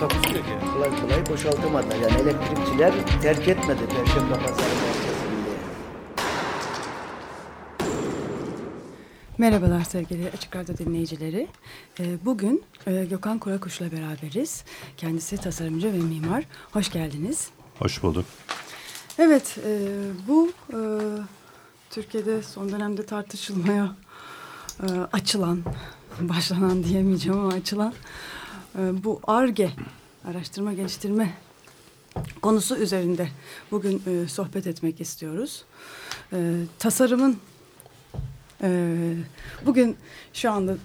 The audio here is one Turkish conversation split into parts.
Takusu yok yani. kolay kolay boşaltamadılar. Yani elektrikçiler terk etmedi Perşembe Pazarı merkezinde. Merhabalar sevgili Açık Radyo dinleyicileri. Ee, Bugün e, Gökhan Korakuş'la beraberiz. Kendisi tasarımcı ve mimar. Hoş geldiniz. Hoş bulduk. Evet, e, bu e, Türkiye'de son dönemde tartışılmaya e, açılan, başlanan diyemeyeceğim ama açılan bu ARGE, araştırma geliştirme konusu üzerinde bugün e, sohbet etmek istiyoruz. E, tasarımın e, bugün şu anda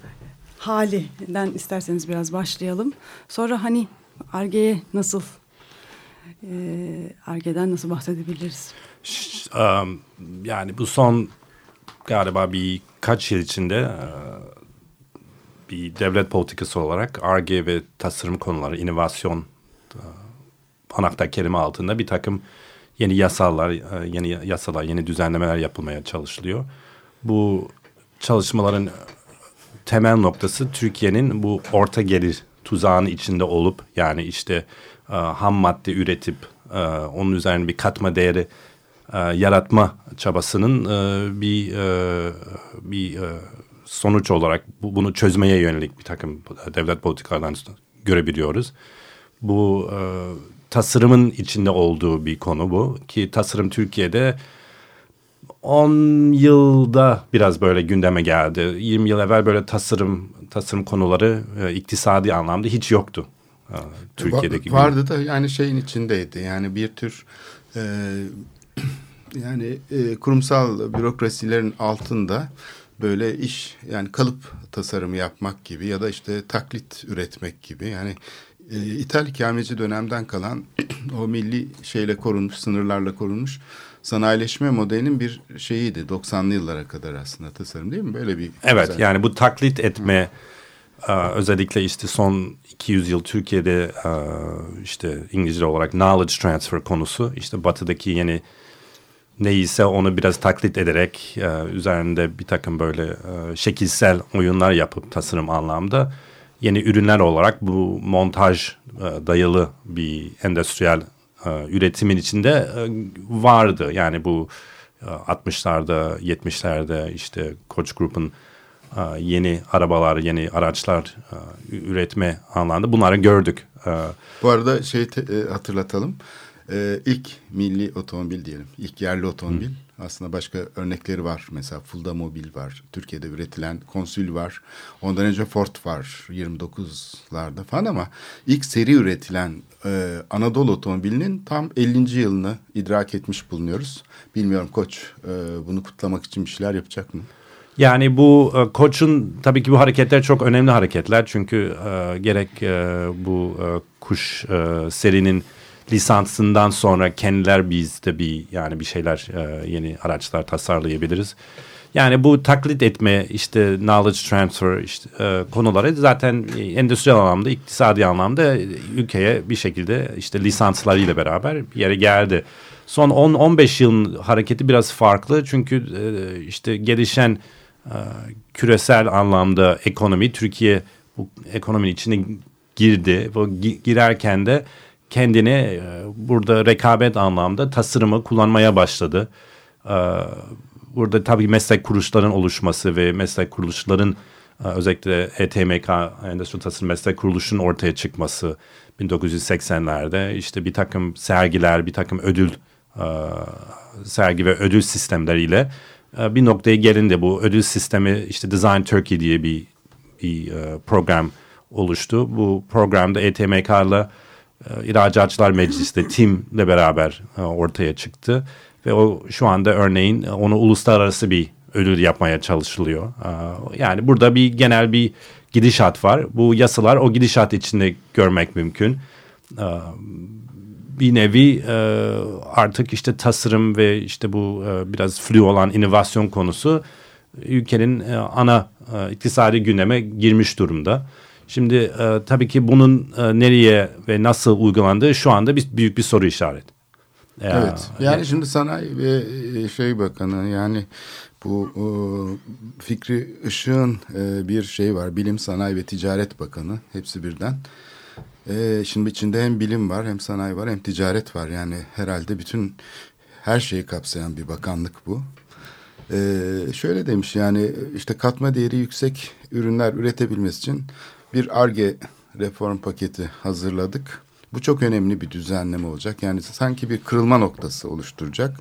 halinden isterseniz biraz başlayalım. Sonra hani ARGE'ye nasıl e, ARGE'den nasıl bahsedebiliriz? Yani bu son galiba birkaç yıl içinde e, bir devlet politikası olarak ARGE ve tasarım konuları, inovasyon e, anahtar kelime altında bir takım yeni yasalar, e, yeni yasalar, yeni düzenlemeler yapılmaya çalışılıyor. Bu çalışmaların temel noktası Türkiye'nin bu orta gelir tuzağının içinde olup yani işte e, ham madde üretip onun üzerine bir katma değeri yaratma çabasının e, bir bir sonuç olarak bu, bunu çözmeye yönelik bir takım devlet politikalarından görebiliyoruz. Bu e, tasarımın içinde olduğu bir konu bu ki tasarım Türkiye'de 10 yılda biraz böyle gündeme geldi. 20 yıl evvel böyle tasarım tasarım konuları e, iktisadi anlamda hiç yoktu. E, Türkiye'deki Va- vardı da yani şeyin içindeydi. Yani bir tür e, yani e, kurumsal bürokrasilerin altında böyle iş yani kalıp tasarımı yapmak gibi ya da işte taklit üretmek gibi. Yani e, İthal ikameci dönemden kalan o milli şeyle korunmuş sınırlarla korunmuş sanayileşme modelinin bir şeyiydi. 90'lı yıllara kadar aslında tasarım değil mi? Böyle bir Evet güzel- yani bu taklit etme e, özellikle işte son 200 yıl Türkiye'de e, işte İngilizce olarak knowledge transfer konusu işte batıdaki yeni neyse onu biraz taklit ederek e, üzerinde bir takım böyle e, şekilsel oyunlar yapıp tasarım anlamda yeni ürünler olarak bu montaj e, dayalı bir endüstriyel e, üretimin içinde e, vardı. Yani bu e, 60'larda 70'lerde işte Koç Group'un e, yeni arabalar, yeni araçlar e, üretme anlamda bunları gördük. E, Bu arada şey te- e, hatırlatalım. İlk milli otomobil diyelim. İlk yerli otomobil. Aslında başka örnekleri var. Mesela Fulda Mobil var. Türkiye'de üretilen Konsül var. Ondan önce Ford var. 29'larda falan ama ilk seri üretilen e, Anadolu otomobilinin tam 50. yılını idrak etmiş bulunuyoruz. Bilmiyorum Koç e, bunu kutlamak için bir şeyler yapacak mı? Yani bu e, koçun tabii ki bu hareketler çok önemli hareketler. Çünkü e, gerek e, bu e, kuş e, serinin lisansından sonra kendiler biz de bir yani bir şeyler e, yeni araçlar tasarlayabiliriz. Yani bu taklit etme işte knowledge transfer işte, e, konuları zaten endüstriyel anlamda iktisadi anlamda ülkeye bir şekilde işte lisanslarıyla beraber bir yere geldi. Son 10-15 yılın hareketi biraz farklı çünkü e, işte gelişen e, küresel anlamda ekonomi Türkiye bu ekonominin içine girdi. Bu gi- girerken de kendini e, burada rekabet anlamda tasarımı kullanmaya başladı. E, burada tabii meslek kuruluşların oluşması ve meslek kuruluşların e, özellikle ETMK Endüstri Tasarım Meslek Kuruluşu'nun ortaya çıkması 1980'lerde işte bir takım sergiler, bir takım ödül sergi ve ödül sistemleriyle bir noktaya gelindi. Bu ödül sistemi işte Design Turkey diye bir, bir program oluştu. Bu programda ETMK'la e, İhracatçılar Meclisi'de TİM'le beraber e, ortaya çıktı. Ve o şu anda örneğin e, onu uluslararası bir ödül yapmaya çalışılıyor. E, Yani burada bir genel bir gidişat var. Bu yasalar o gidişat içinde görmek mümkün. E, bir nevi e, artık işte tasarım ve işte bu biraz flu olan inovasyon konusu ülkenin ana e, iktisadi gündeme girmiş durumda. Şimdi e, tabii ki bunun e, nereye ve nasıl uygulandığı şu anda bir, büyük bir soru işareti. Evet. Yani şimdi Sanayi ve e, Şey Bakanı yani bu e, Fikri Işık'ın e, bir şey var. Bilim, Sanayi ve Ticaret Bakanı. Hepsi birden. E, şimdi içinde hem bilim var hem sanayi var hem ticaret var. Yani herhalde bütün her şeyi kapsayan bir bakanlık bu. Şöyle demiş yani işte katma değeri yüksek ürünler üretebilmesi için bir ARGE reform paketi hazırladık. Bu çok önemli bir düzenleme olacak. Yani sanki bir kırılma noktası oluşturacak.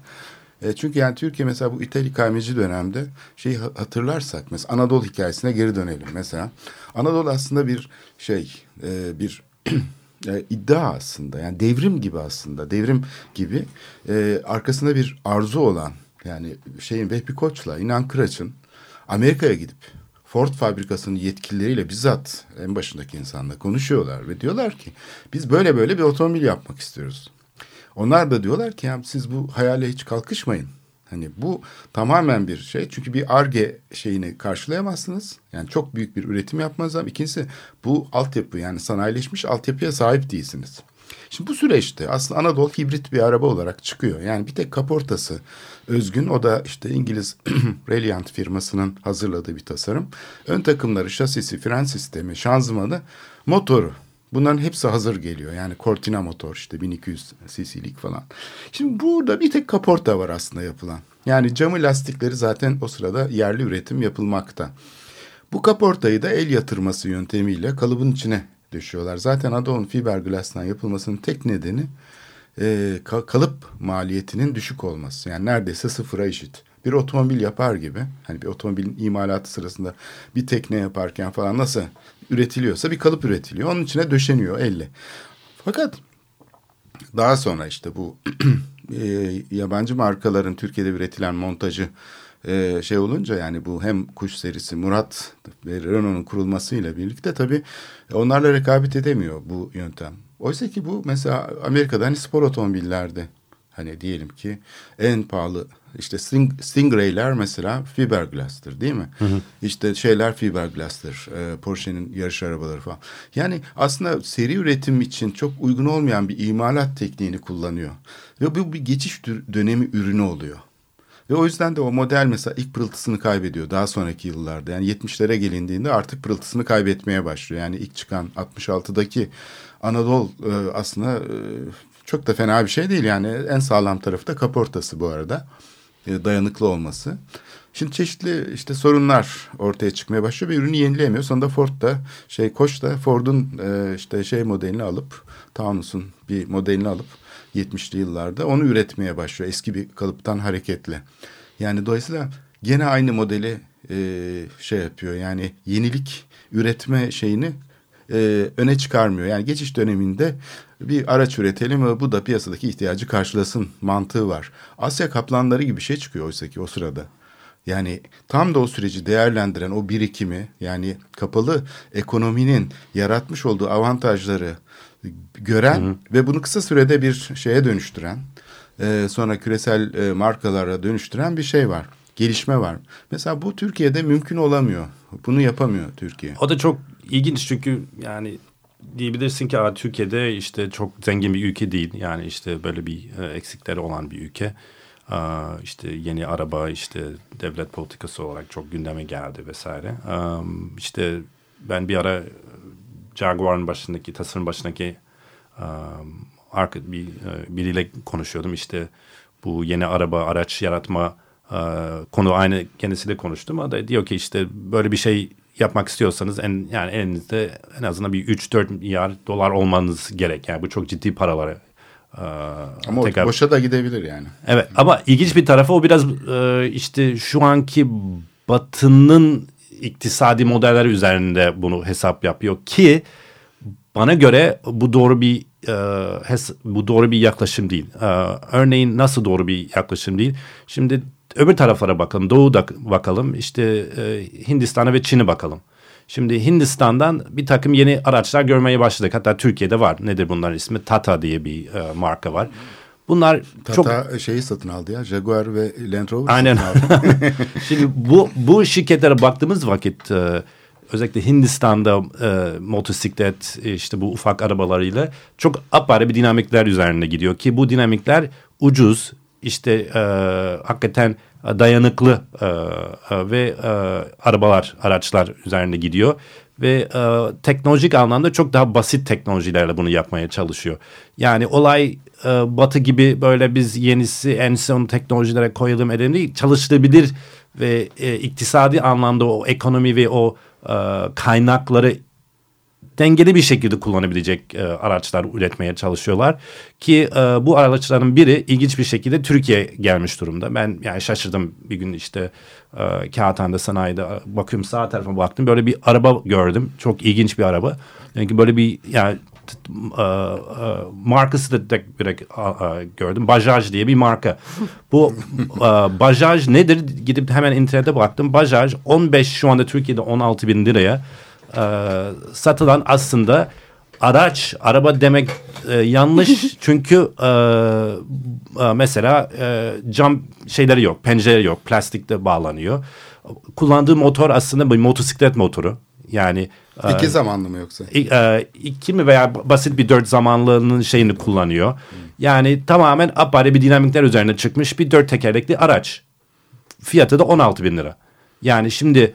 E, çünkü yani Türkiye mesela bu İthal ikameci dönemde şeyi hatırlarsak mesela Anadolu hikayesine geri dönelim mesela. Anadolu aslında bir şey e, bir e, iddia aslında yani devrim gibi aslında devrim gibi e, arkasında bir arzu olan yani şeyin Vehbi Koç'la İnan Kıraç'ın Amerika'ya gidip Ford fabrikasının yetkilileriyle bizzat en başındaki insanla konuşuyorlar ve diyorlar ki biz böyle böyle bir otomobil yapmak istiyoruz. Onlar da diyorlar ki ya siz bu hayale hiç kalkışmayın. Hani bu tamamen bir şey. Çünkü bir ARGE şeyini karşılayamazsınız. Yani çok büyük bir üretim yapmanız. İkincisi bu altyapı yani sanayileşmiş altyapıya sahip değilsiniz. Şimdi bu süreçte aslında Anadolu hibrit bir araba olarak çıkıyor. Yani bir tek kaportası özgün. O da işte İngiliz Reliant firmasının hazırladığı bir tasarım. Ön takımları, şasisi, fren sistemi, şanzımanı, motoru. Bunların hepsi hazır geliyor. Yani Cortina motor işte 1200 cc'lik falan. Şimdi burada bir tek kaporta var aslında yapılan. Yani camı lastikleri zaten o sırada yerli üretim yapılmakta. Bu kaportayı da el yatırması yöntemiyle kalıbın içine düşüyorlar. Zaten Adon fiberglass'tan yapılmasının tek nedeni e, kalıp maliyetinin düşük olması. Yani neredeyse sıfıra eşit. Bir otomobil yapar gibi hani bir otomobilin imalatı sırasında bir tekne yaparken falan nasıl üretiliyorsa bir kalıp üretiliyor. Onun içine döşeniyor elle. Fakat daha sonra işte bu e, yabancı markaların Türkiye'de üretilen montajı e, şey olunca yani bu hem kuş serisi Murat ve Renault'un kurulmasıyla birlikte tabii onlarla rekabet edemiyor bu yöntem. Oysa ki bu mesela Amerika'da hani spor otomobillerde hani diyelim ki en pahalı işte Sting, Stingray'ler mesela fiberglass'tır değil mi? Hı hı. İşte şeyler fiberglass'tır. E, Porsche'nin yarış arabaları falan. Yani aslında seri üretim için çok uygun olmayan bir imalat tekniğini kullanıyor. Ve bu bir geçiş dönemi ürünü oluyor. Ve o yüzden de o model mesela ilk pırıltısını kaybediyor daha sonraki yıllarda. Yani 70'lere gelindiğinde artık pırıltısını kaybetmeye başlıyor. Yani ilk çıkan 66'daki Anadolu e, aslında e, çok da fena bir şey değil. Yani en sağlam tarafı da kaportası bu arada. E, dayanıklı olması. Şimdi çeşitli işte sorunlar ortaya çıkmaya başlıyor ve ürünü yenileyemiyor. Sonunda Ford da şey Koç da Ford'un e, işte şey modelini alıp Taunus'un bir modelini alıp 70'li yıllarda onu üretmeye başlıyor eski bir kalıptan hareketle. Yani dolayısıyla gene aynı modeli e, şey yapıyor yani yenilik üretme şeyini e, öne çıkarmıyor. Yani geçiş döneminde bir araç üretelim ve bu da piyasadaki ihtiyacı karşılasın mantığı var. Asya kaplanları gibi şey çıkıyor oysa ki o sırada. Yani tam da o süreci değerlendiren o birikimi yani kapalı ekonominin yaratmış olduğu avantajları gören hı hı. ve bunu kısa sürede bir şeye dönüştüren e, sonra küresel e, markalara dönüştüren bir şey var. Gelişme var. Mesela bu Türkiye'de mümkün olamıyor. Bunu yapamıyor Türkiye. O da çok ilginç çünkü yani diyebilirsin ki Türkiye'de işte çok zengin bir ülke değil. Yani işte böyle bir e, eksikleri olan bir ülke. Aa, işte yeni araba işte devlet politikası olarak çok gündeme geldi vesaire. Um, işte ben bir ara Jaguar'ın başındaki tasarım başındaki arka, bir, e, biriyle konuşuyordum. İşte bu yeni araba araç yaratma uh, konu aynı kendisiyle konuştum. O da diyor ki işte böyle bir şey yapmak istiyorsanız en yani elinizde en azından bir 3-4 milyar dolar olmanız gerek. Yani bu çok ciddi paralar. Ee, ama tekrar... boşa da gidebilir yani. Evet ama ilginç bir tarafı o biraz e, işte şu anki batının iktisadi modeller üzerinde bunu hesap yapıyor ki bana göre bu doğru bir e, bu doğru bir yaklaşım değil. E, örneğin nasıl doğru bir yaklaşım değil? Şimdi öbür taraflara bakalım. Doğu'da bakalım. İşte e, Hindistan'a ve Çin'e bakalım. Şimdi Hindistan'dan bir takım yeni araçlar görmeye başladık. Hatta Türkiye'de var. Nedir bunların ismi? Tata diye bir e, marka var. Bunlar çok Tata şeyi satın aldı ya. Jaguar ve Land Rover Aynen. Şimdi bu bu şirketlere baktığımız vakit e, özellikle Hindistan'da e, motosiklet e, işte bu ufak arabalarıyla çok apayrı bir dinamikler üzerine gidiyor ki bu dinamikler ucuz işte e, hakikaten dayanıklı e, e, ve e, arabalar araçlar üzerine gidiyor ve e, teknolojik anlamda çok daha basit teknolojilerle bunu yapmaya çalışıyor. Yani olay e, Batı gibi böyle biz yenisi en son teknolojilere koyalım edelim değil ve e, iktisadi anlamda o ekonomi ve o e, kaynakları dengeli bir şekilde kullanabilecek e, araçlar üretmeye çalışıyorlar ki e, bu araçların biri ilginç bir şekilde Türkiye gelmiş durumda. Ben yani şaşırdım bir gün işte e, Kağıthane'de sanayide bakıyorum sağ tarafa baktım böyle bir araba gördüm çok ilginç bir araba. Yani böyle bir yani markası da direkt e, gördüm. Bajaj diye bir marka. Bu e, Bajaj nedir? Gidip hemen internete baktım. Bajaj 15 şu anda Türkiye'de 16 bin liraya e, satılan aslında araç, araba demek e, yanlış. Çünkü e, e, mesela e, cam şeyleri yok, pencereleri yok. Plastikte bağlanıyor. Kullandığı motor aslında bir motosiklet motoru. Yani e, İki zamanlı mı yoksa? E, iki mi veya basit bir dört zamanlının şeyini kullanıyor. Yani tamamen apayrı bir dinamikler üzerine çıkmış bir dört tekerlekli araç. Fiyatı da 16 bin lira. Yani şimdi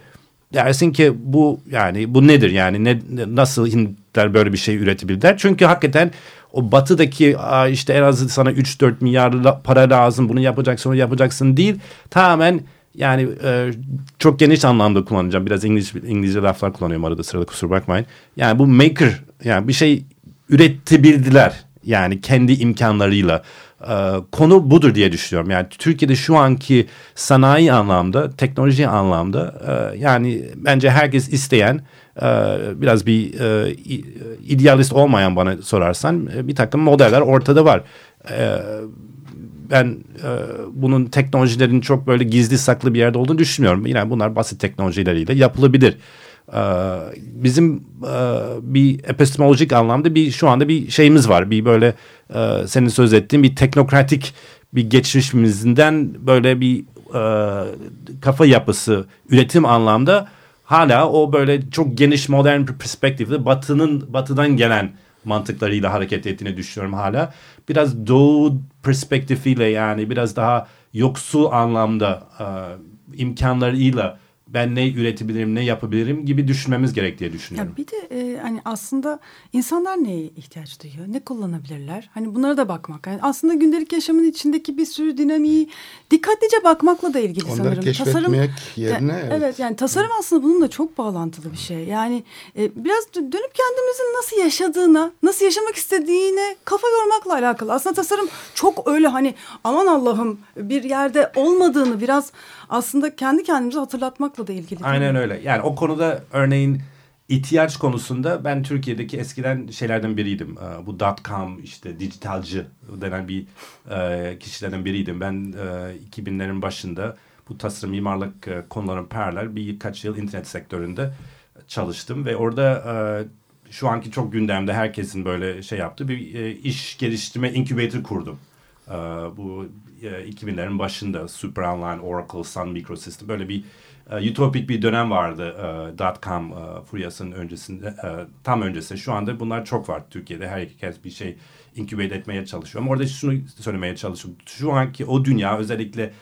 dersin ki bu yani bu nedir yani ne, nasıl Hintler böyle bir şey üretebilirler? Çünkü hakikaten o batıdaki "Aa, işte en az sana 3-4 milyar para lazım bunu yapacaksın onu yapacaksın değil. Tamamen yani e, çok geniş anlamda kullanacağım. Biraz İngiliz, İngilizce laflar kullanıyorum arada sırada kusura bakmayın. Yani bu maker yani bir şey üretebildiler. Yani kendi imkanlarıyla. Ee, konu budur diye düşünüyorum. Yani Türkiye'de şu anki sanayi anlamda, teknoloji anlamda e, yani bence herkes isteyen e, biraz bir e, idealist olmayan bana sorarsan e, bir takım modeller ortada var. Ben e, bunun teknolojilerin çok böyle gizli saklı bir yerde olduğunu düşünmüyorum. Yine bunlar basit teknolojileriyle yapılabilir. E, bizim e, bir epistemolojik anlamda bir şu anda bir şeyimiz var. Bir böyle e, senin söz ettiğin bir teknokratik bir geçmişimizden böyle bir e, kafa yapısı üretim anlamda hala o böyle çok geniş modern bir perspektifle batının batıdan gelen mantıklarıyla hareket ettiğini düşünüyorum hala. Biraz doğu perspektifiyle yani biraz daha yoksul anlamda e, imkanlarıyla ben ne üretebilirim, ne yapabilirim gibi düşünmemiz gerek diye düşünüyorum. Ya bir de e, hani aslında insanlar neye ihtiyaç duyuyor? Ne kullanabilirler? Hani bunlara da bakmak. Yani aslında gündelik yaşamın içindeki bir sürü dinamiği dikkatlice bakmakla da ilgili Onları sanırım. keşfetmek yerine, Ya- evet. evet. yani tasarım aslında bununla çok bağlantılı bir şey. Yani e, biraz dö- dönüp kendimizin nasıl yaşadığına, nasıl yaşamak istediğine kafa yormakla alakalı. Aslında tasarım çok öyle hani aman Allah'ım bir yerde olmadığını biraz aslında kendi kendimize hatırlatmakla da ilgili. Aynen öyle. Yani o konuda örneğin ihtiyaç konusunda ben Türkiye'deki eskiden şeylerden biriydim. Ee, Bu dot com işte dijitalci denen bir e, kişilerden biriydim. Ben e, 2000'lerin başında bu tasarım mimarlık e, konuların paralel birkaç yıl internet sektöründe çalıştım ve orada e, şu anki çok gündemde herkesin böyle şey yaptığı bir e, iş geliştirme incubator kurdum. Bu e, 2000'lerin başında Super Online, Oracle, Sun Microsystem böyle bir e, ütopik bir dönem vardı e, dot com e, furyasının öncesinde e, tam öncesi. Şu anda bunlar çok var Türkiye'de. Herkes bir şey incubate etmeye çalışıyor. Ama orada şunu söylemeye çalışıyorum. Şu anki o dünya özellikle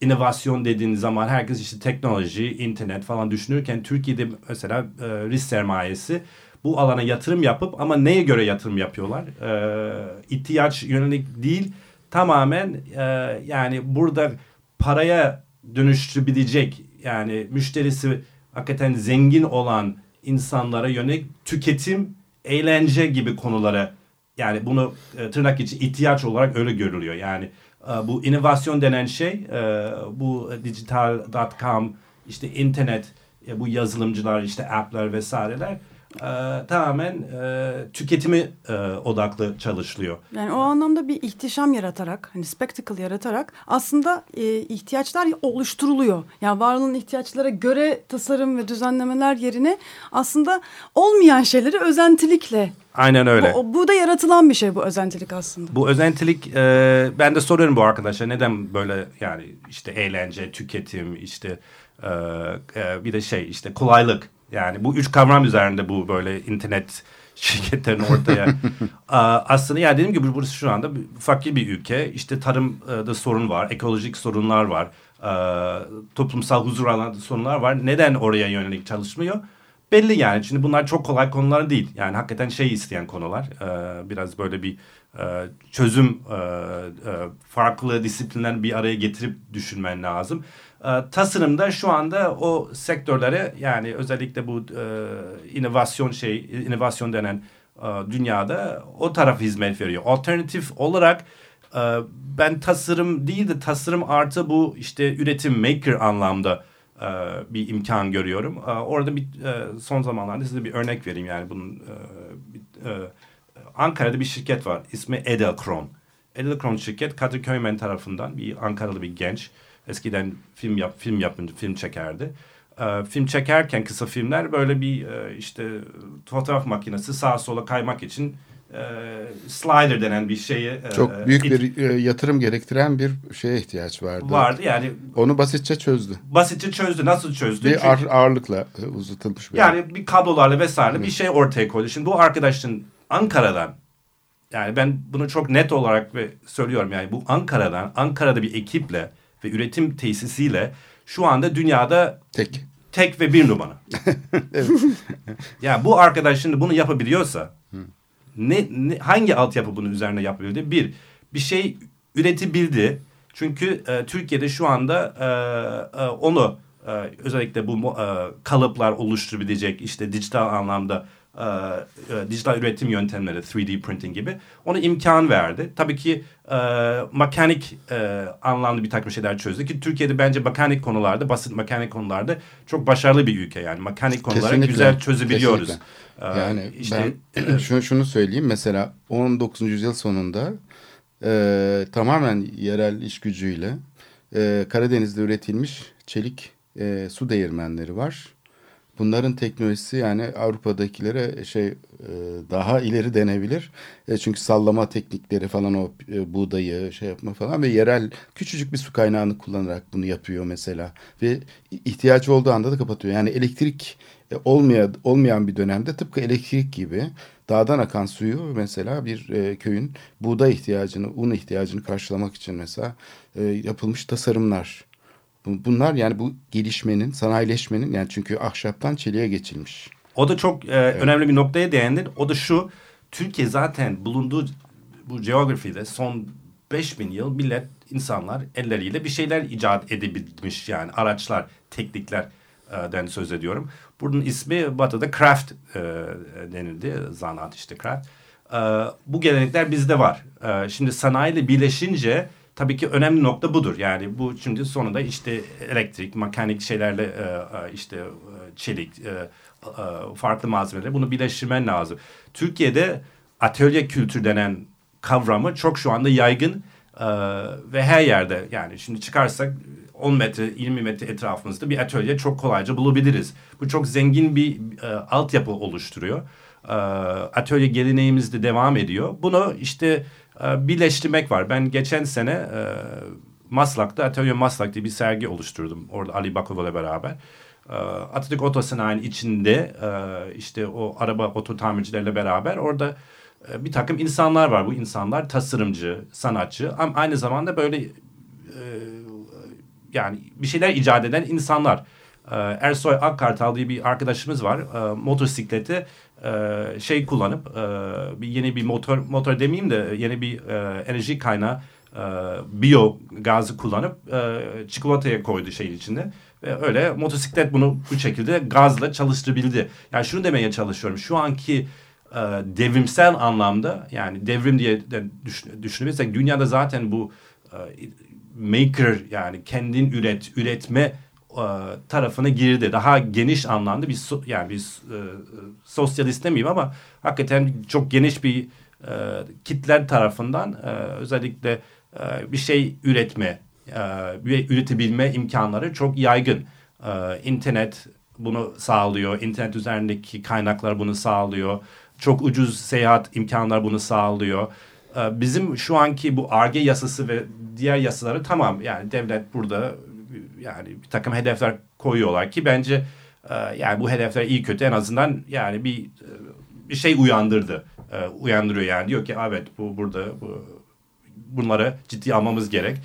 inovasyon dediğin zaman herkes işte teknoloji, internet falan düşünürken Türkiye'de mesela e, risk sermayesi bu alana yatırım yapıp ama neye göre yatırım yapıyorlar? E, ihtiyaç yönelik değil tamamen e, yani burada paraya dönüştürebilecek yani müşterisi hakikaten zengin olan insanlara yönelik tüketim, eğlence gibi konulara yani bunu e, tırnak içi ihtiyaç olarak öyle görülüyor. Yani e, bu inovasyon denen şey e, bu dijital.com işte internet e, bu yazılımcılar işte app'ler vesaireler e, tamamen e, tüketimi e, odaklı çalışılıyor. Yani o anlamda bir ihtişam yaratarak, hani spectacle yaratarak aslında e, ihtiyaçlar oluşturuluyor. Yani var olan ihtiyaçlara göre tasarım ve düzenlemeler yerine aslında olmayan şeyleri özentilikle. Aynen öyle. Bu, bu da yaratılan bir şey bu özentilik aslında. Bu özentilik e, ben de soruyorum bu arkadaşa neden böyle yani işte eğlence, tüketim, işte e, e, bir de şey işte kolaylık. Yani bu üç kavram üzerinde bu böyle internet şirketlerin ortaya. Aslında yani dediğim gibi burası şu anda fakir bir ülke. İşte tarımda sorun var, ekolojik sorunlar var, aa, toplumsal huzur alanında sorunlar var. Neden oraya yönelik çalışmıyor? Belli yani. Şimdi bunlar çok kolay konular değil. Yani hakikaten şey isteyen konular. Ee, biraz böyle bir e, çözüm, e, e, farklı disiplinler bir araya getirip düşünmen lazım. E, tasarımda şu anda o sektörlere yani özellikle bu e, inovasyon şey, inovasyon denen e, dünyada o taraf hizmet veriyor. Alternatif olarak e, ben tasarım değil de tasarım artı bu işte üretim maker anlamda e, bir imkan görüyorum. E, orada bir e, son zamanlarda size bir örnek vereyim yani bunun e, bir, e, Ankara'da bir şirket var. İsmi Edelkron. Edelkron şirket Kadir Köymen tarafından bir Ankaralı bir genç. Eskiden film yap film yapınca film çekerdi. E, film çekerken kısa filmler böyle bir e, işte fotoğraf makinesi sağa sola kaymak için e, slider denen bir şeyi e, Çok büyük it- bir e, yatırım gerektiren bir şeye ihtiyaç vardı. vardı. Yani Onu basitçe çözdü. basitçe çözdü. Nasıl çözdü? Bir Çünkü- ağır- ağırlıkla uzatılmış bir Yani bir kablolarla vesaire bir şey ortaya koydu. Şimdi bu arkadaşın Ankara'dan yani ben bunu çok net olarak ve söylüyorum yani bu Ankara'dan Ankara'da bir ekiple ve üretim tesisiyle şu anda dünyada tek. tek ve bir numara. yani bu arkadaş şimdi bunu yapabiliyorsa ne, ne hangi altyapı bunun üzerine yapabildi? Bir, bir şey üretebildi. Çünkü e, Türkiye'de şu anda e, e, onu e, özellikle bu e, kalıplar oluşturabilecek işte dijital anlamda e, e, dijital üretim yöntemleri 3D printing gibi ona imkan verdi. Tabii ki e, mekanik e, anlamda bir takım şeyler çözdü ki Türkiye'de bence mekanik konularda basit mekanik konularda çok başarılı bir ülke yani mekanik konuları Kesinlikle, güzel çözebiliyoruz. kesinlikle. E, Yani işte ben şunu, şunu söyleyeyim mesela 19. yüzyıl sonunda e, tamamen yerel iş gücüyle e, Karadeniz'de üretilmiş çelik e, su değirmenleri var. Bunların teknolojisi yani Avrupa'dakilere şey e, daha ileri denebilir. E, çünkü sallama teknikleri falan o e, buğdayı şey yapma falan ve yerel küçücük bir su kaynağını kullanarak bunu yapıyor mesela. Ve ihtiyaç olduğu anda da kapatıyor. Yani elektrik e, olmayan, olmayan bir dönemde tıpkı elektrik gibi dağdan akan suyu mesela bir e, köyün buğday ihtiyacını, un ihtiyacını karşılamak için mesela e, yapılmış tasarımlar. Bu- Bunlar yani bu gelişmenin, sanayileşmenin yani çünkü ahşaptan çeliğe geçilmiş. O da çok e, önemli bir noktaya değindin. O da şu. Türkiye zaten bulunduğu bu coğrafyada son 5000 yıl millet insanlar elleriyle bir şeyler icat edebilmiş yani araçlar, tekniklerden söz ediyorum. Bunun ismi Batı'da craft e, denildi. Zanaat işte craft. E, bu gelenekler bizde var. E, şimdi sanayiyle birleşince tabii ki önemli nokta budur. Yani bu şimdi sonunda işte elektrik, mekanik şeylerle e, e, işte e, çelik, farklı malzemeler bunu birleştirmen lazım. Türkiye'de atölye kültür denen kavramı çok şu anda yaygın ve her yerde yani şimdi çıkarsak 10 metre 20 metre etrafımızda bir atölye çok kolayca bulabiliriz. Bu çok zengin bir e, altyapı oluşturuyor. E, atölye geleneğimiz de devam ediyor. Bunu işte e, birleştirmek var. Ben geçen sene e, Maslak'ta Atölye Maslak diye bir sergi oluşturdum. Orada Ali Bakova'la beraber. E, Atatürk Otosanayi'nin içinde işte o araba oto tamircilerle beraber orada e, bir takım insanlar var. Bu insanlar tasarımcı, sanatçı ama aynı zamanda böyle e, yani bir şeyler icat eden insanlar. E, Ersoy Akkartal diye bir arkadaşımız var. Motosikleti şey kullanıp e, yeni bir motor motor demeyeyim de yeni bir enerji kaynağı e, biyo gazı kullanıp çikolataya koydu şeyin içinde. Ve öyle motosiklet bunu bu şekilde gazla çalıştırabildi. Yani şunu demeye çalışıyorum. Şu anki e, devrimsel anlamda yani devrim diye de düşün, dünyada zaten bu maker yani kendin üret, üretme tarafına girdi. Daha geniş anlamda bir yani bir e, sosyalist demeyeyim ama hakikaten çok geniş bir e, kitler tarafından e, özellikle e, bir şey üretme e, ve üretebilme imkanları çok yaygın. E, internet bunu sağlıyor. İnternet üzerindeki kaynaklar bunu sağlıyor. Çok ucuz seyahat imkanlar bunu sağlıyor. E, bizim şu anki bu ARGE yasası ve diğer yasaları tamam yani devlet burada yani bir takım hedefler koyuyorlar ki bence e, yani bu hedefler iyi kötü en azından yani bir bir şey uyandırdı. E, uyandırıyor yani diyor ki evet bu burada bu, bunları ciddi almamız gerek.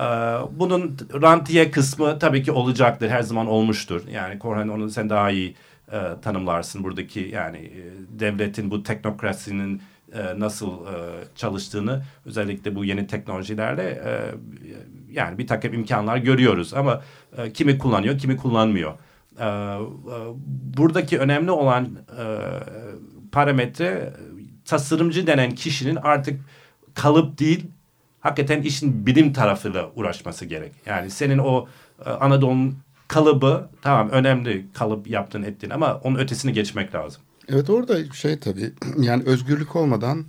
E, bunun rantiye kısmı tabii ki olacaktır. Her zaman olmuştur. Yani Korhan onu sen daha iyi e, tanımlarsın. Buradaki yani e, devletin bu teknokrasinin e, nasıl e, çalıştığını özellikle bu yeni teknolojilerle e, yani bir takım imkanlar görüyoruz ama e, kimi kullanıyor kimi kullanmıyor. E, e, buradaki önemli olan e, parametre tasarımcı denen kişinin artık kalıp değil hakikaten işin bilim tarafıyla uğraşması gerek. Yani senin o e, Anadolu'nun kalıbı tamam önemli kalıp yaptın ettin ama onun ötesini geçmek lazım. Evet orada şey tabii yani özgürlük olmadan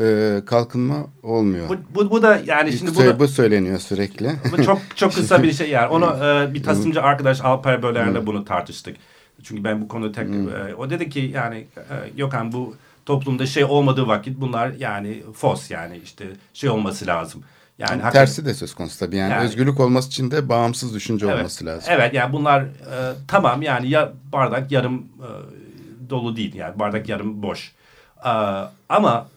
e, kalkınma olmuyor. Bu, bu, bu da yani şimdi bu, da, bu söyleniyor sürekli. bu çok çok kısa bir şey yani. Onu e, bir tasarımcı arkadaş Alper Böler'le bunu tartıştık. Çünkü ben bu konuda tek e, o dedi ki yani e, Gökhan bu toplumda şey olmadığı vakit bunlar yani fos yani işte şey olması lazım. Yani Yani tersi de söz konusu tabii. Yani, Yani- özgürlük olması için de bağımsız düşünce Evet. olması lazım. Evet yani bunlar e, tamam yani ya bardak yarım e, dolu değil yani bardak yarım boş. E, ama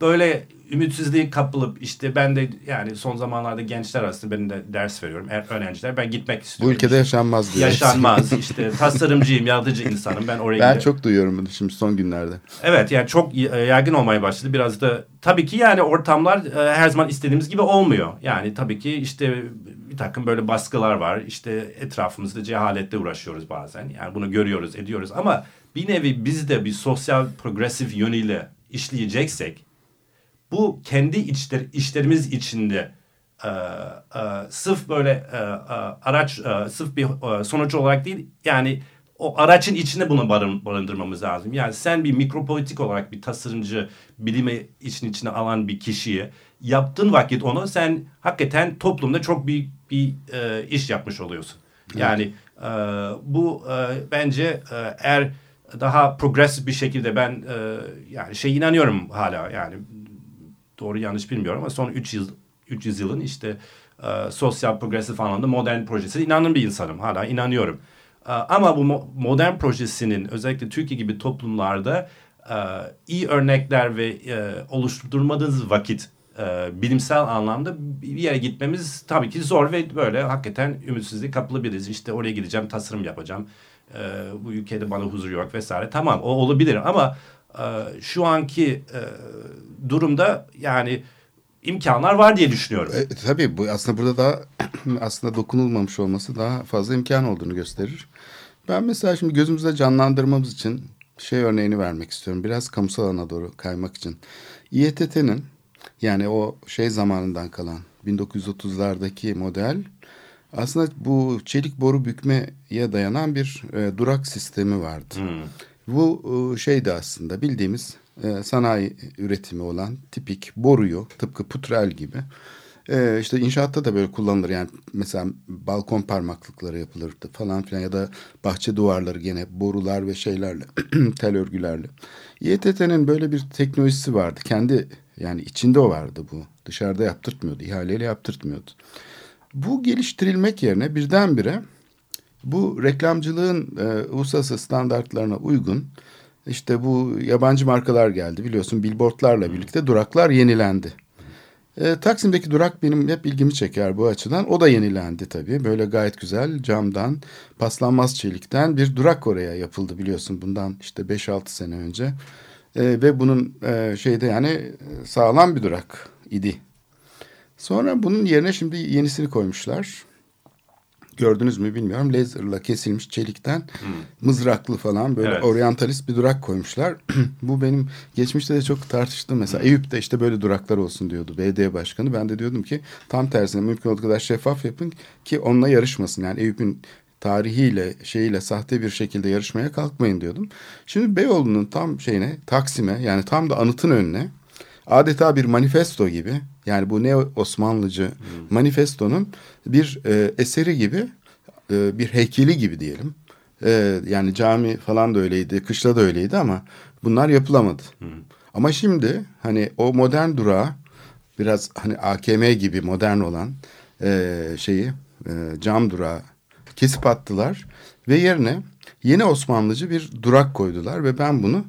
böyle ümitsizliğe kapılıp işte ben de yani son zamanlarda gençler arasında ben de ders veriyorum er- öğrenciler ben gitmek Bu istiyorum. ülkede yaşanmaz diyor. yaşanmaz işte tasarımcıyım yaratıcı insanım ben oraya Ben çok duyuyorum bunu şimdi son günlerde. Evet yani çok y- yaygın olmaya başladı. Biraz da tabii ki yani ortamlar e, her zaman istediğimiz gibi olmuyor. Yani tabii ki işte bir takım böyle baskılar var. İşte etrafımızda cehalette uğraşıyoruz bazen. Yani bunu görüyoruz, ediyoruz ama bir nevi biz de bir sosyal progresif yönüyle işleyeceksek bu kendi içler, işlerimiz içinde e, e, sırf böyle e, e, araç e, sırf bir e, sonuç olarak değil yani o aracın içinde bunu barın, barındırmamız lazım. Yani sen bir mikropolitik olarak bir tasarımcı bilimi için içine alan bir kişiyi yaptığın vakit onu sen hakikaten toplumda çok büyük bir e, iş yapmış oluyorsun. Yani e, bu e, bence e, eğer daha progresif bir şekilde ben e, yani şey inanıyorum hala yani doğru yanlış bilmiyorum ama son 3 yıl 300 yılın işte e, sosyal progresif anlamda modern projesine inanan bir insanım. Hala inanıyorum. E, ama bu mo- modern projesinin özellikle Türkiye gibi toplumlarda e, iyi örnekler ve e, oluşturmadığınız vakit e, bilimsel anlamda bir yere gitmemiz tabii ki zor ve böyle hakikaten ümitsizliğe kapılabiliriz. İşte oraya gideceğim, tasarım yapacağım. E, bu ülkede bana huzur yok vesaire. Tamam o olabilir ama e, şu anki e, durumda yani imkanlar var diye düşünüyorum. E, tabii bu aslında burada daha aslında dokunulmamış olması daha fazla imkan olduğunu gösterir. Ben mesela şimdi gözümüzde canlandırmamız için şey örneğini vermek istiyorum. Biraz kamusal alana doğru kaymak için. İETT'nin yani o şey zamanından kalan 1930'lardaki model aslında bu çelik boru bükmeye dayanan bir e, durak sistemi vardı. Bu e, şeydi aslında bildiğimiz e, sanayi üretimi olan tipik boruyu tıpkı putrel gibi e, işte inşaatta da böyle kullanılır yani mesela balkon parmaklıkları yapılırdı falan filan ya da bahçe duvarları gene borular ve şeylerle tel örgülerle. İETT'nin böyle bir teknolojisi vardı kendi yani içinde o vardı bu dışarıda yaptırtmıyordu ihaleyle yaptırtmıyordu. Bu geliştirilmek yerine birdenbire bu reklamcılığın e, uluslararası standartlarına uygun işte bu yabancı markalar geldi biliyorsun billboardlarla birlikte duraklar yenilendi. E, Taksim'deki durak benim hep ilgimi çeker bu açıdan. O da yenilendi tabii. Böyle gayet güzel camdan, paslanmaz çelikten bir durak oraya yapıldı biliyorsun bundan işte 5-6 sene önce. E, ve bunun e, şeyde yani e, sağlam bir durak idi. Sonra bunun yerine şimdi yenisini koymuşlar. gördünüz mü bilmiyorum. Laserla kesilmiş çelikten mızraklı falan böyle Evet. oryantalist bir durak koymuşlar. Bu benim geçmişte de çok tartıştığım mesela Eyüp'te işte böyle duraklar olsun diyordu BD başkanı. Ben de diyordum ki tam tersine mümkün olduğu kadar şeffaf yapın ki onunla yarışmasın. Yani Eyüp'ün tarihiyle şeyiyle sahte bir şekilde yarışmaya kalkmayın diyordum. Şimdi Beyoğlu'nun tam şeyine Taksim'e yani tam da anıtın önüne adeta bir manifesto gibi yani bu ne Osmanlıcı manifestonun bir e, eseri gibi e, bir heykeli gibi diyelim. E, yani cami falan da öyleydi, kışla da öyleydi ama bunlar yapılamadı. Ama şimdi hani o modern durağı biraz hani AKM gibi modern olan e, şeyi e, cam durağı kesip attılar ve yerine yeni Osmanlıcı bir durak koydular ve ben bunu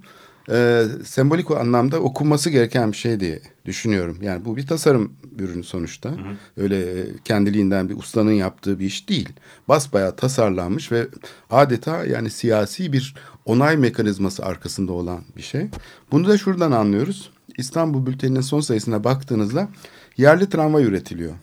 e, sembolik anlamda okunması gereken bir şey diye düşünüyorum. Yani bu bir tasarım ürünü sonuçta. Öyle e, kendiliğinden bir ustanın yaptığı bir iş değil. Basbayağı tasarlanmış ve adeta yani siyasi bir onay mekanizması arkasında olan bir şey. Bunu da şuradan anlıyoruz. İstanbul Bülteni'nin son sayısına baktığınızda yerli tramvay üretiliyor.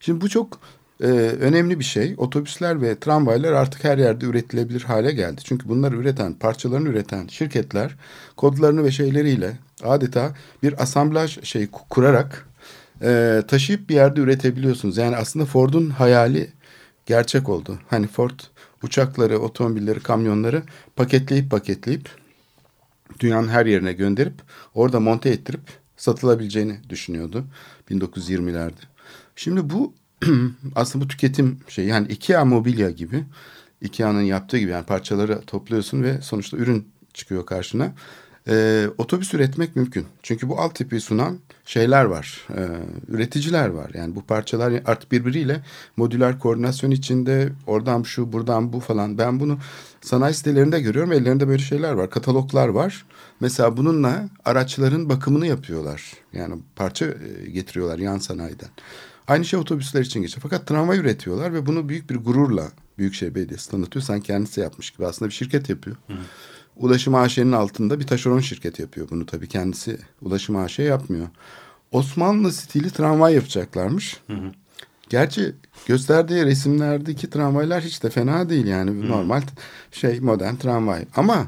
Şimdi bu çok e, önemli bir şey. Otobüsler ve tramvaylar artık her yerde üretilebilir hale geldi. Çünkü bunları üreten, parçalarını üreten şirketler kodlarını ve şeyleriyle adeta bir asamblaj şey ku- kurarak e, taşıyıp bir yerde üretebiliyorsunuz. Yani aslında Ford'un hayali gerçek oldu. Hani Ford uçakları, otomobilleri, kamyonları paketleyip paketleyip dünyanın her yerine gönderip orada monte ettirip satılabileceğini düşünüyordu 1920'lerde. Şimdi bu aslında bu tüketim şey yani IKEA mobilya gibi IKEA'nın yaptığı gibi yani parçaları topluyorsun ve sonuçta ürün çıkıyor karşına. Ee, otobüs üretmek mümkün. Çünkü bu altyapıyı sunan şeyler var. Ee, üreticiler var. Yani bu parçalar artık birbiriyle modüler koordinasyon içinde oradan şu buradan bu falan. Ben bunu sanayi sitelerinde görüyorum. Ellerinde böyle şeyler var. Kataloglar var. Mesela bununla araçların bakımını yapıyorlar. Yani parça e, getiriyorlar yan sanayiden. Aynı şey otobüsler için geçiyor. Fakat tramvay üretiyorlar ve bunu büyük bir gururla Büyükşehir Belediyesi tanıtıyor. Sanki kendisi yapmış gibi. Aslında bir şirket yapıyor. Ulaşım AŞ'nin altında bir taşeron şirket yapıyor bunu tabii. Kendisi Ulaşım AŞ yapmıyor. Osmanlı stili tramvay yapacaklarmış. Gerçi gösterdiği resimlerdeki tramvaylar hiç de fena değil yani normal şey modern tramvay. Ama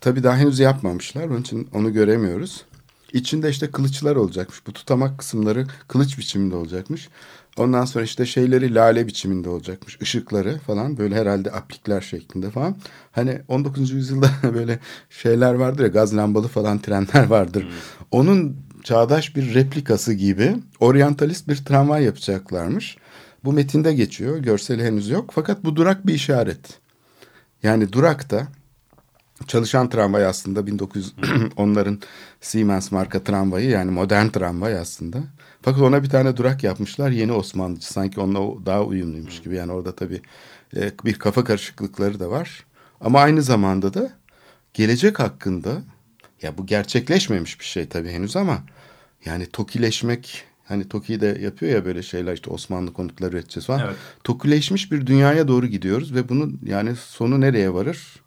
tabii daha henüz yapmamışlar. Onun için onu göremiyoruz. İçinde işte kılıçlar olacakmış. Bu tutamak kısımları kılıç biçiminde olacakmış. Ondan sonra işte şeyleri lale biçiminde olacakmış. Işıkları falan böyle herhalde aplikler şeklinde falan. Hani 19. yüzyılda böyle şeyler vardır ya gaz lambalı falan trenler vardır. Onun çağdaş bir replikası gibi oryantalist bir tramvay yapacaklarmış. Bu metinde geçiyor. Görseli henüz yok. Fakat bu durak bir işaret. Yani durakta çalışan tramvay aslında 1900 onların Siemens marka tramvayı yani modern tramvay aslında. Fakat ona bir tane durak yapmışlar yeni Osmanlıcı sanki onunla daha uyumluymuş gibi. Yani orada tabii e, bir kafa karışıklıkları da var. Ama aynı zamanda da gelecek hakkında ya bu gerçekleşmemiş bir şey tabii henüz ama yani tokileşmek hani TOKİ de yapıyor ya böyle şeyler işte Osmanlı konutları üreteceğiz falan. Evet. Tokileşmiş bir dünyaya doğru gidiyoruz ve bunun yani sonu nereye varır?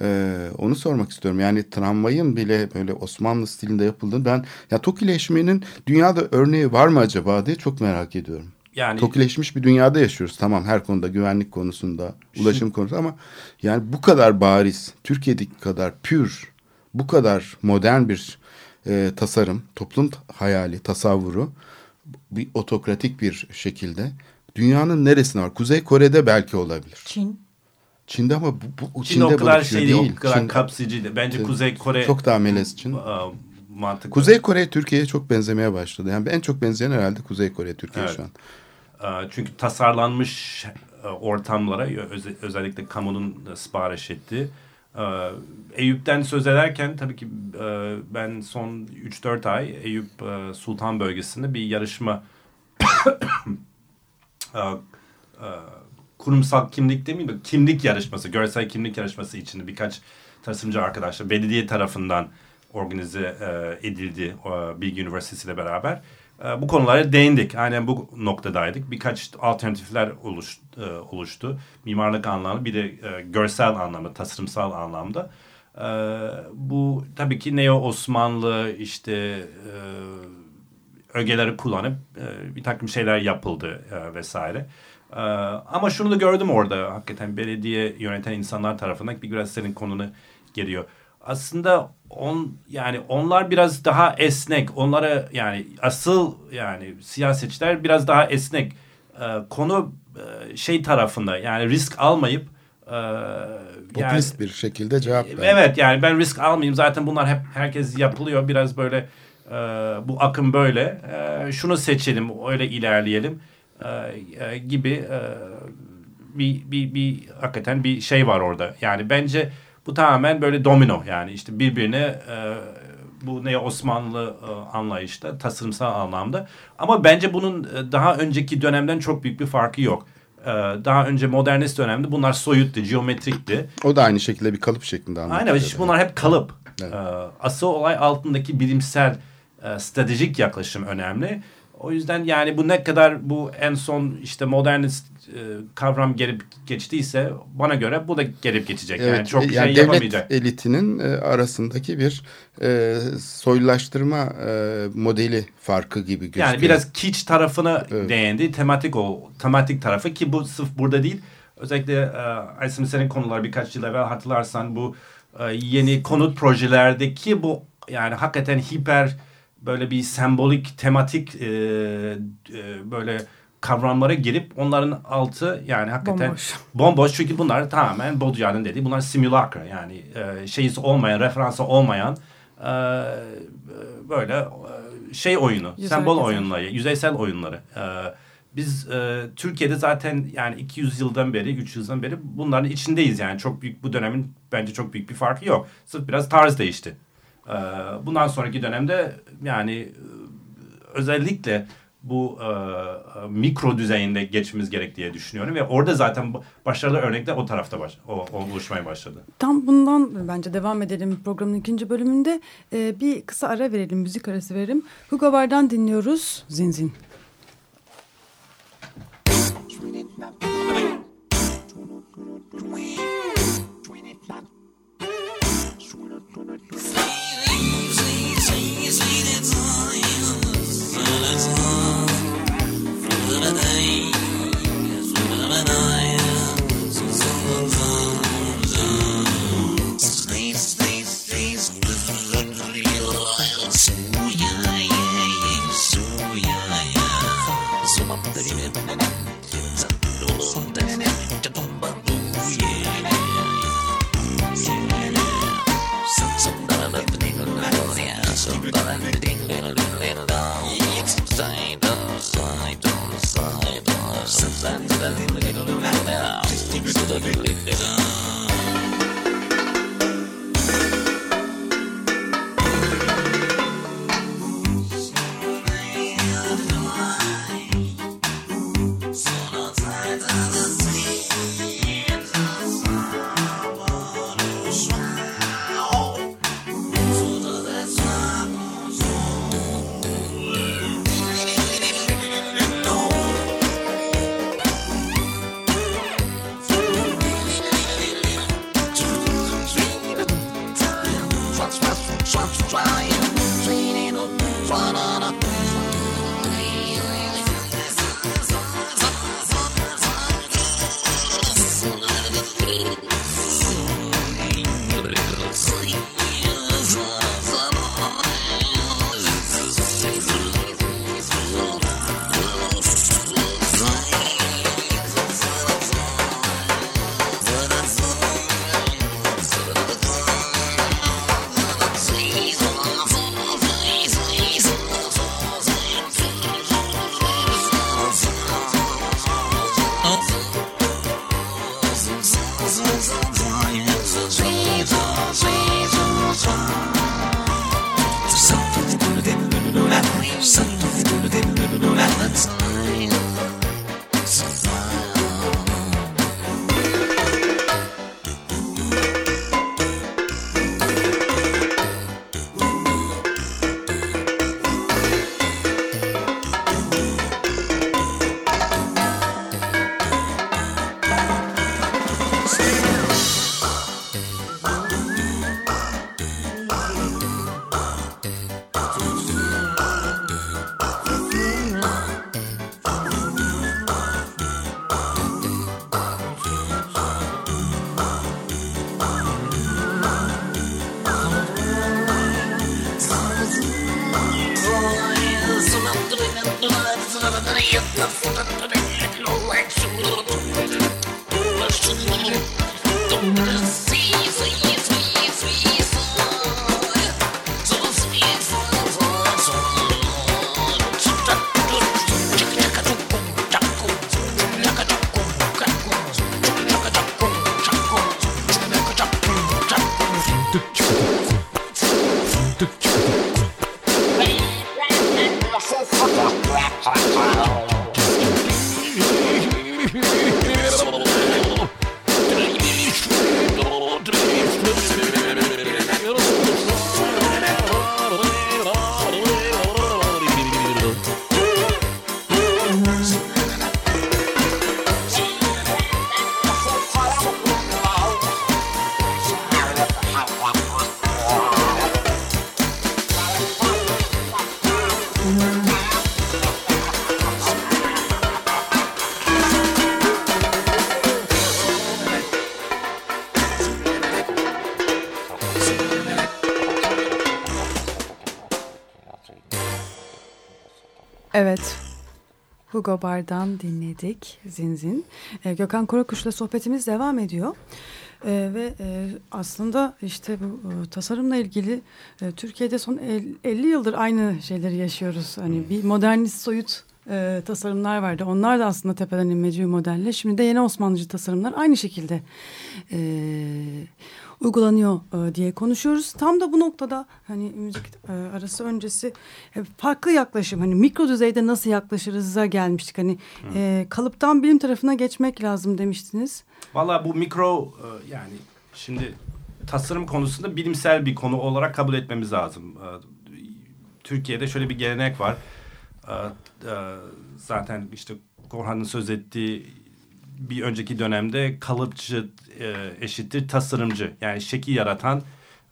Ee, onu sormak istiyorum. Yani tramvayın bile böyle Osmanlı stilinde yapıldığını ben ya tokileşmenin dünyada örneği var mı acaba diye çok merak ediyorum. Yani Tokileşmiş bir dünyada yaşıyoruz. Tamam her konuda güvenlik konusunda, ulaşım konusunda ama yani bu kadar bariz, Türkiye'deki kadar pür, bu kadar modern bir e, tasarım, toplum hayali, tasavvuru bir otokratik bir şekilde dünyanın neresinde var? Kuzey Kore'de belki olabilir. Çin. Çin'de ama bu, bu Çin Çin'de o kadar şey değil, o kadar Çin- kapsayıcı değil. Bence Çin- Kuzey Kore çok daha melez Çin. mantıklı. Kuzey Kore Türkiye'ye çok benzemeye başladı. Yani en çok benzeyen herhalde Kuzey Kore Türkiye Evet. şu an. Çünkü tasarlanmış e, ortamlara öze- özellikle kamunun e, sipariş ettiği. e, Eyüp'ten söz ederken tabii ki ben son 3-4 ay Eyüp Sultan bölgesinde bir yarışma kurumsal kimlik demeyeyim de kimlik yarışması, görsel kimlik yarışması içinde birkaç tasarımcı arkadaşlar belediye tarafından organize e, edildi e, Bilgi Üniversitesi ile beraber. E, bu konulara değindik. Aynen bu noktadaydık. Birkaç alternatifler oluş, oluştu. Mimarlık anlamda bir de görsel anlamda, tasarımsal anlamda. Bu tabii ki Neo Osmanlı işte e, ögeleri kullanıp bir takım şeyler yapıldı e, vesaire. Ee, ama şunu da gördüm orada hakikaten belediye yöneten insanlar tarafından bir biraz senin konunu geliyor. Aslında on yani onlar biraz daha esnek. Onlara yani asıl yani siyasetçiler biraz daha esnek. Ee, konu e, şey tarafında yani risk almayıp e, yani, Popülist bir şekilde cevap verdi. Evet yani ben risk almayayım zaten bunlar hep herkes yapılıyor biraz böyle e, bu akım böyle e, şunu seçelim öyle ilerleyelim e, e, gibi e, bir, bir, bir hakikaten bir şey var orada yani bence bu tamamen böyle domino yani işte birbirine e, bu ne Osmanlı e, anlayışta tasarımsal anlamda ama bence bunun daha önceki dönemden çok büyük bir farkı yok. Daha önce modernist dönemde bunlar soyuttu, geometrikti. O da aynı şekilde bir kalıp şeklinde anlatıyor. Aynen işte bunlar hep kalıp. Evet. Ee, asıl olay altındaki bilimsel stratejik yaklaşım önemli. O yüzden yani bu ne kadar bu en son işte modernist e, kavram gelip geçtiyse bana göre bu da gelip geçecek. yani çok yani şey devlet yapamayacak. elitinin e, arasındaki bir e, soylulaştırma e, modeli farkı gibi gözüküyor. Yani biraz kiç tarafına Evet. değindi. Tematik o tematik tarafı ki bu sırf burada değil. Özellikle e, Aysim senin konular birkaç yıl evvel hatırlarsan bu e, yeni konut projelerdeki bu yani hakikaten hiper böyle bir sembolik tematik e, e, böyle kavramlara girip onların altı yani hakikaten Bomboş. bomboş. Çünkü bunlar tamamen Baudrillard'ın dediği bunlar simulacra. Yani e, şeysi olmayan referansı olmayan e, böyle e, şey oyunu Yüzeysel. sembol oyunları yüzeysel oyunları. E, biz e, Türkiye'de zaten yani 200 yıldan beri 300 yıldan beri bunların içindeyiz. Yani çok büyük bu dönemin bence çok büyük bir farkı yok. Sırf biraz tarz değişti bundan sonraki dönemde yani e, özellikle bu e, e, mikro düzeyinde geçmemiz gerek diye düşünüyorum ve orada zaten başarılı örnekler o tarafta baş, o, o oluşmaya başladı. Tam bundan bence devam edelim programın ikinci bölümünde. Ee, bir kısa ara verelim, müzik arası verelim. Hugo Bar'dan dinliyoruz Zinzin. I. Just think, so that you. Evet. Hugo Bar'dan dinledik Zinzin. Ee, Gökhan Korakuş'la sohbetimiz devam ediyor. Ee, ve e, aslında işte bu e, tasarımla ilgili e, Türkiye'de son el- 50 yıldır aynı şeyleri yaşıyoruz. Hani bir modernist soyut e, tasarımlar vardı. Onlar da aslında tepeden inmeci bir modelle. Şimdi de yeni Osmanlıcı tasarımlar aynı şekilde e, uygulanıyor e, diye konuşuyoruz. Tam da bu noktada hani müzik e, arası öncesi e, farklı yaklaşım hani mikro düzeyde nasıl yaklaşırız'a gelmiştik. Hani e, kalıptan bilim tarafına geçmek lazım demiştiniz. Valla bu mikro e, yani şimdi tasarım konusunda bilimsel bir konu olarak kabul etmemiz lazım. E, Türkiye'de şöyle bir gelenek var. E, e, Zaten işte Korhan'ın söz ettiği bir önceki dönemde kalıpçı e, eşittir tasarımcı. Yani şekil yaratan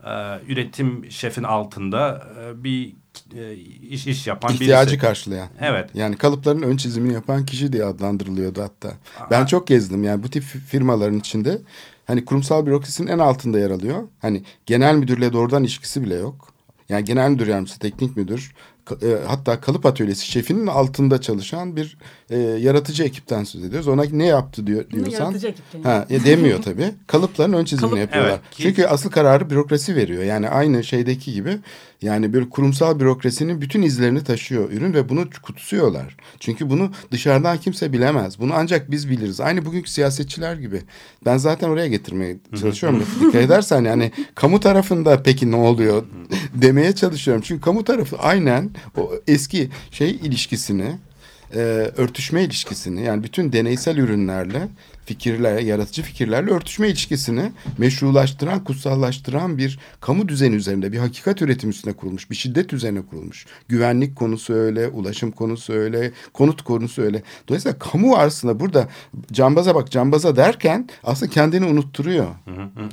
e, üretim şefin altında e, bir e, iş iş yapan İhtiyacı birisi. karşılayan. Evet. Yani kalıpların ön çizimini yapan kişi diye adlandırılıyordu hatta. Ben çok gezdim yani bu tip firmaların içinde. Hani kurumsal bürokrasinin en altında yer alıyor. Hani genel müdürle doğrudan ilişkisi bile yok. Yani genel müdür yardımcısı, teknik müdür, e, hatta kalıp atölyesi şefinin altında çalışan bir e, yaratıcı ekipten söz ediyoruz. Ona ne yaptı diyor diyorsan. yaratıcı ekip. Ha, e, demiyor tabii. Kalıpların ön çizimini Kalıp- yapıyorlar. Evet, ki- Çünkü asıl kararı bürokrasi veriyor. Yani aynı şeydeki gibi yani bir kurumsal bürokrasinin bütün izlerini taşıyor ürün ve bunu kutsuyorlar. Çünkü bunu dışarıdan kimse bilemez. Bunu ancak biz biliriz. Aynı bugünkü siyasetçiler gibi. Ben zaten oraya getirmeye çalışıyorum. Dikkat edersen yani kamu tarafında peki ne oluyor demeye çalışıyorum. Çünkü kamu tarafı aynen o eski şey ilişkisini e, örtüşme ilişkisini yani bütün deneysel ürünlerle fikirler, yaratıcı fikirlerle örtüşme ilişkisini meşrulaştıran, kutsallaştıran bir kamu düzeni üzerinde, bir hakikat üretimi üstüne kurulmuş, bir şiddet üzerine kurulmuş. Güvenlik konusu öyle, ulaşım konusu öyle, konut konusu öyle. Dolayısıyla kamu aslında burada cambaza bak cambaza derken aslında kendini unutturuyor.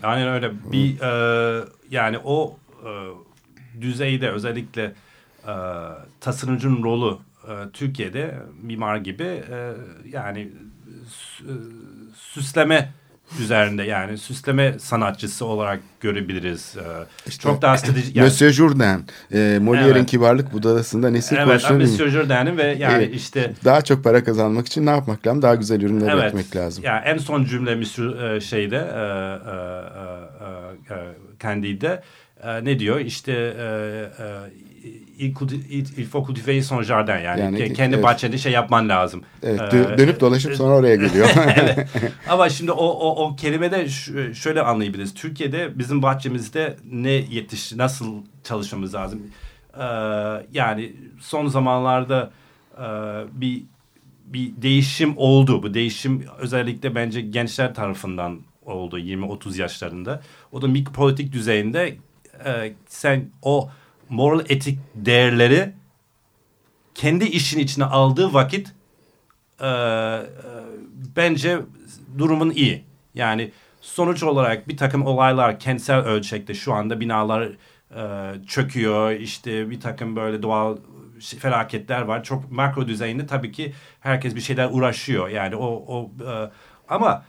Aynen öyle. Bir e, yani o e, düzeyde özellikle e, tasarımcının rolü Türkiye'de mimar gibi e, yani e, süsleme üzerinde yani süsleme sanatçısı olarak görebiliriz. E, çok daha stratejik. yani- Monsieur Jourdain, e, Molière'in Evet. kibarlık budasında nesil Evet, konuşuyor. Monsieur Jourdain'in ve yani Evet. işte Daha çok para kazanmak için ne yapmak lazım? Daha güzel ürünler Evet. üretmek lazım. Ya en son cümle Monsieur e, şeyde e, e, e, e, Candide'de e, ne diyor? İşte e, e, il, culti- il, il faut cultiver son jardin yani, Yani, ke- kendi evet. bahçede şey yapman lazım. Evet, E, dö- dönüp dolaşıp sonra oraya geliyor. evet. Ama şimdi o, o, o kelimede şöyle anlayabiliriz. Türkiye'de bizim bahçemizde ne yetiş, nasıl çalışmamız lazım? Ee, yani son zamanlarda e, bir bir değişim oldu. Bu değişim özellikle bence gençler tarafından oldu 20-30 yaşlarında. O da mikropolitik düzeyinde e, sen o moral etik değerleri kendi işin içine aldığı vakit e, e, bence durumun iyi. Yani sonuç olarak bir takım olaylar kentsel ölçekte şu anda binalar e, çöküyor. İşte bir takım böyle doğal şey- felaketler var. Çok makro düzeyinde tabii ki herkes bir şeyler uğraşıyor. Yani o, o e, ama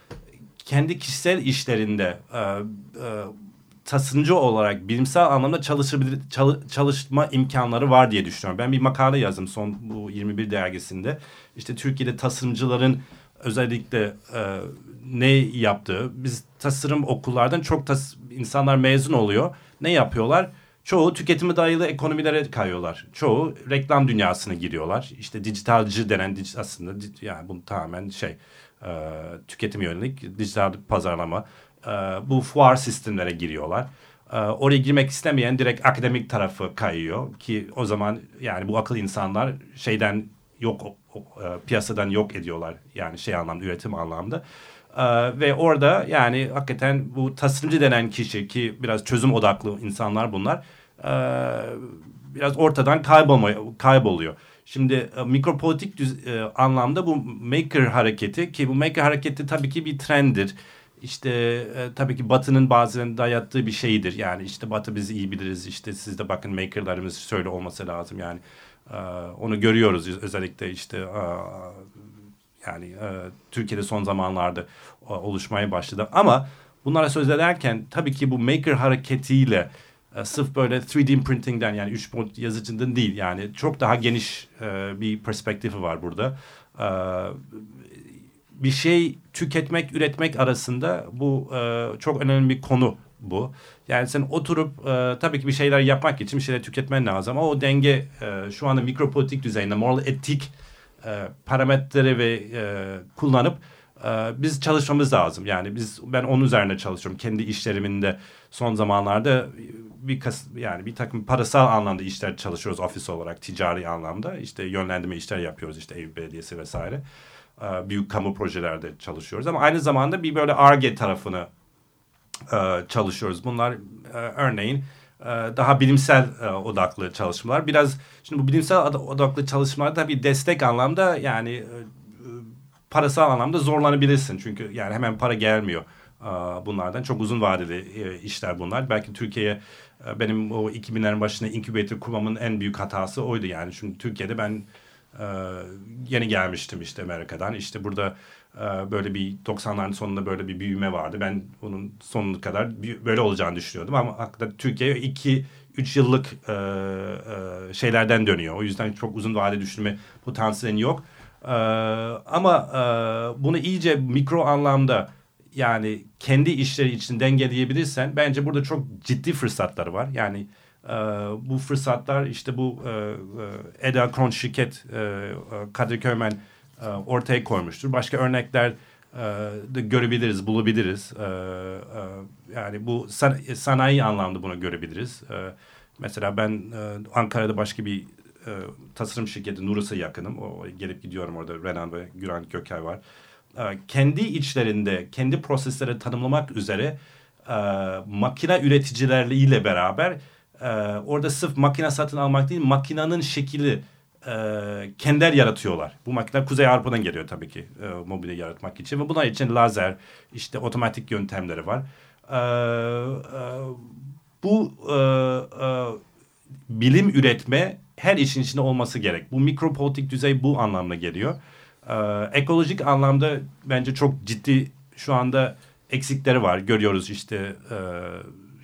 kendi kişisel işlerinde e, e, tasarımcı olarak bilimsel anlamda çalışabilir, çalı- çalışma imkanları var diye düşünüyorum. Ben bir makale yazdım son bu 21 dergisinde. İşte Türkiye'de tasarımcıların özellikle e, ne yaptığı biz tasarım okullardan çok tas insanlar mezun oluyor. Ne yapıyorlar? Çoğu tüketimi dayalı ekonomilere kayıyorlar. Çoğu reklam dünyasına giriyorlar. İşte dijitalci denen aslında yani bu tamamen şey e, tüketim yönelik dijital pazarlama. E, bu fuar sistemlere giriyorlar. E, oraya girmek istemeyen direkt akademik tarafı kayıyor ki o zaman yani bu akıl insanlar şeyden yok e, piyasadan yok ediyorlar yani şey anlamda üretim anlamda. Ve orada yani hakikaten bu tasarımcı denen kişi ki biraz çözüm odaklı insanlar bunlar biraz ortadan kaybolma, kayboluyor. Şimdi e, mikropolitik düz, anlamda bu maker hareketi ki bu maker hareketi tabii ki bir trenddir. İşte e, tabii ki Batı'nın bazen dayattığı bir şeydir. Yani işte Batı biz iyi biliriz. İşte siz de bakın makerlarımız şöyle olması lazım. Yani e, onu görüyoruz özellikle işte e, yani e, Türkiye'de son zamanlarda e, oluşmaya başladı. Ama bunlara söz ederken tabii ki bu maker hareketiyle e, sırf böyle 3D printing'den yani 3 boyut yazıcından değil yani çok daha geniş e, bir perspektifi var burada. E, bir şey tüketmek, üretmek arasında bu e, çok önemli bir konu bu. Yani sen oturup e, tabii ki bir şeyler yapmak için bir şeyler tüketmen lazım ama o denge e, şu anda mikropolitik düzeyinde moral etik e, parametreleri ve e, kullanıp e, biz çalışmamız lazım. Yani biz ben onun üzerine çalışıyorum. Kendi işleriminde son zamanlarda bir kas, yani bir takım parasal anlamda işler çalışıyoruz ofis olarak ticari anlamda. İşte yönlendirme işler yapıyoruz işte ev belediyesi vesaire. E, büyük kamu projelerde çalışıyoruz ama aynı zamanda bir böyle ARGE tarafını e, çalışıyoruz. Bunlar e, örneğin e, daha bilimsel e, odaklı çalışmalar. Biraz şimdi bu bilimsel odaklı çalışmalarda bir destek anlamda yani e, parasal anlamda zorlanabilirsin. Çünkü yani hemen para gelmiyor bunlardan. Çok uzun vadeli işler bunlar. Belki Türkiye'ye benim o 2000'lerin başında incubator kurmamın en büyük hatası oydu yani. Çünkü Türkiye'de ben yeni gelmiştim işte Amerika'dan. İşte burada ee, böyle bir 90'ların sonunda böyle bir büyüme vardı. Ben bunun sonuna kadar böyle olacağını düşünüyordum ama hakikaten Türkiye iki üç yıllık e, e, şeylerden dönüyor. O yüzden çok uzun vade düşünme potansiyeli yok. E, ama e, bunu iyice mikro anlamda yani kendi işleri için dengeleyebilirsen bence burada çok ciddi fırsatlar var. Yani e, bu fırsatlar işte bu e, e, Eda Kron şirket e, Kadir Köymen e, ortaya koymuştur. Başka örnekler e, de görebiliriz, bulabiliriz. E, yani bu sanayi anlamda bunu görebiliriz. Mesela ben Ankara'da başka bir tasarım şirketi Nurus'a yakınım. O gelip gidiyorum orada Renan ve Güran Gökay var. kendi içlerinde, kendi prosesleri tanımlamak üzere makine üreticileriyle beraber orada sırf makine satın almak değil, makinenin şekli e, kendiler yaratıyorlar. Bu makineler Kuzey Avrupa'dan geliyor tabii ki e, mobilya yaratmak için. Ve bunlar için lazer, işte otomatik yöntemleri var. E, e, bu e, e, bilim üretme her işin içinde olması gerek. Bu mikropolitik düzey bu anlamda geliyor. E, ekolojik anlamda bence çok ciddi şu anda eksikleri var. Görüyoruz işte e,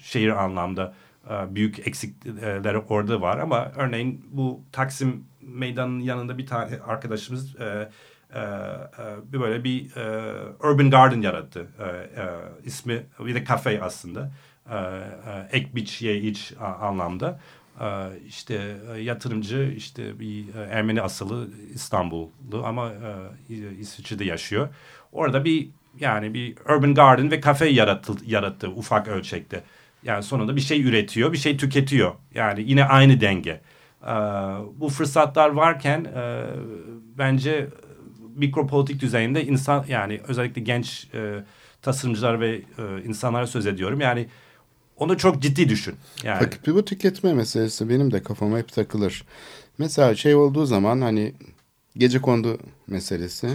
şehir anlamda e, büyük eksikleri orada var ama örneğin bu Taksim meydanın yanında bir tane arkadaşımız e, e, e, böyle bir e, urban garden yarattı. E, e, ismi bir de kafe aslında. E, e, ek biç ye iç anlamda. E, işte e, yatırımcı işte bir e, Ermeni asılı İstanbullu ama e, İsviçre'de yaşıyor. Orada bir yani bir urban garden ve kafe yarattı, yarattı ufak ölçekte. Yani sonunda bir şey üretiyor, bir şey tüketiyor. Yani yine aynı denge. Ee, bu fırsatlar varken e, bence mikropolitik düzeyinde insan yani özellikle genç e, tasarımcılar ve e, insanlara söz ediyorum. Yani onu çok ciddi düşün. Yani. Peki bu tüketme meselesi benim de kafama hep takılır. Mesela şey olduğu zaman hani gece kondu meselesi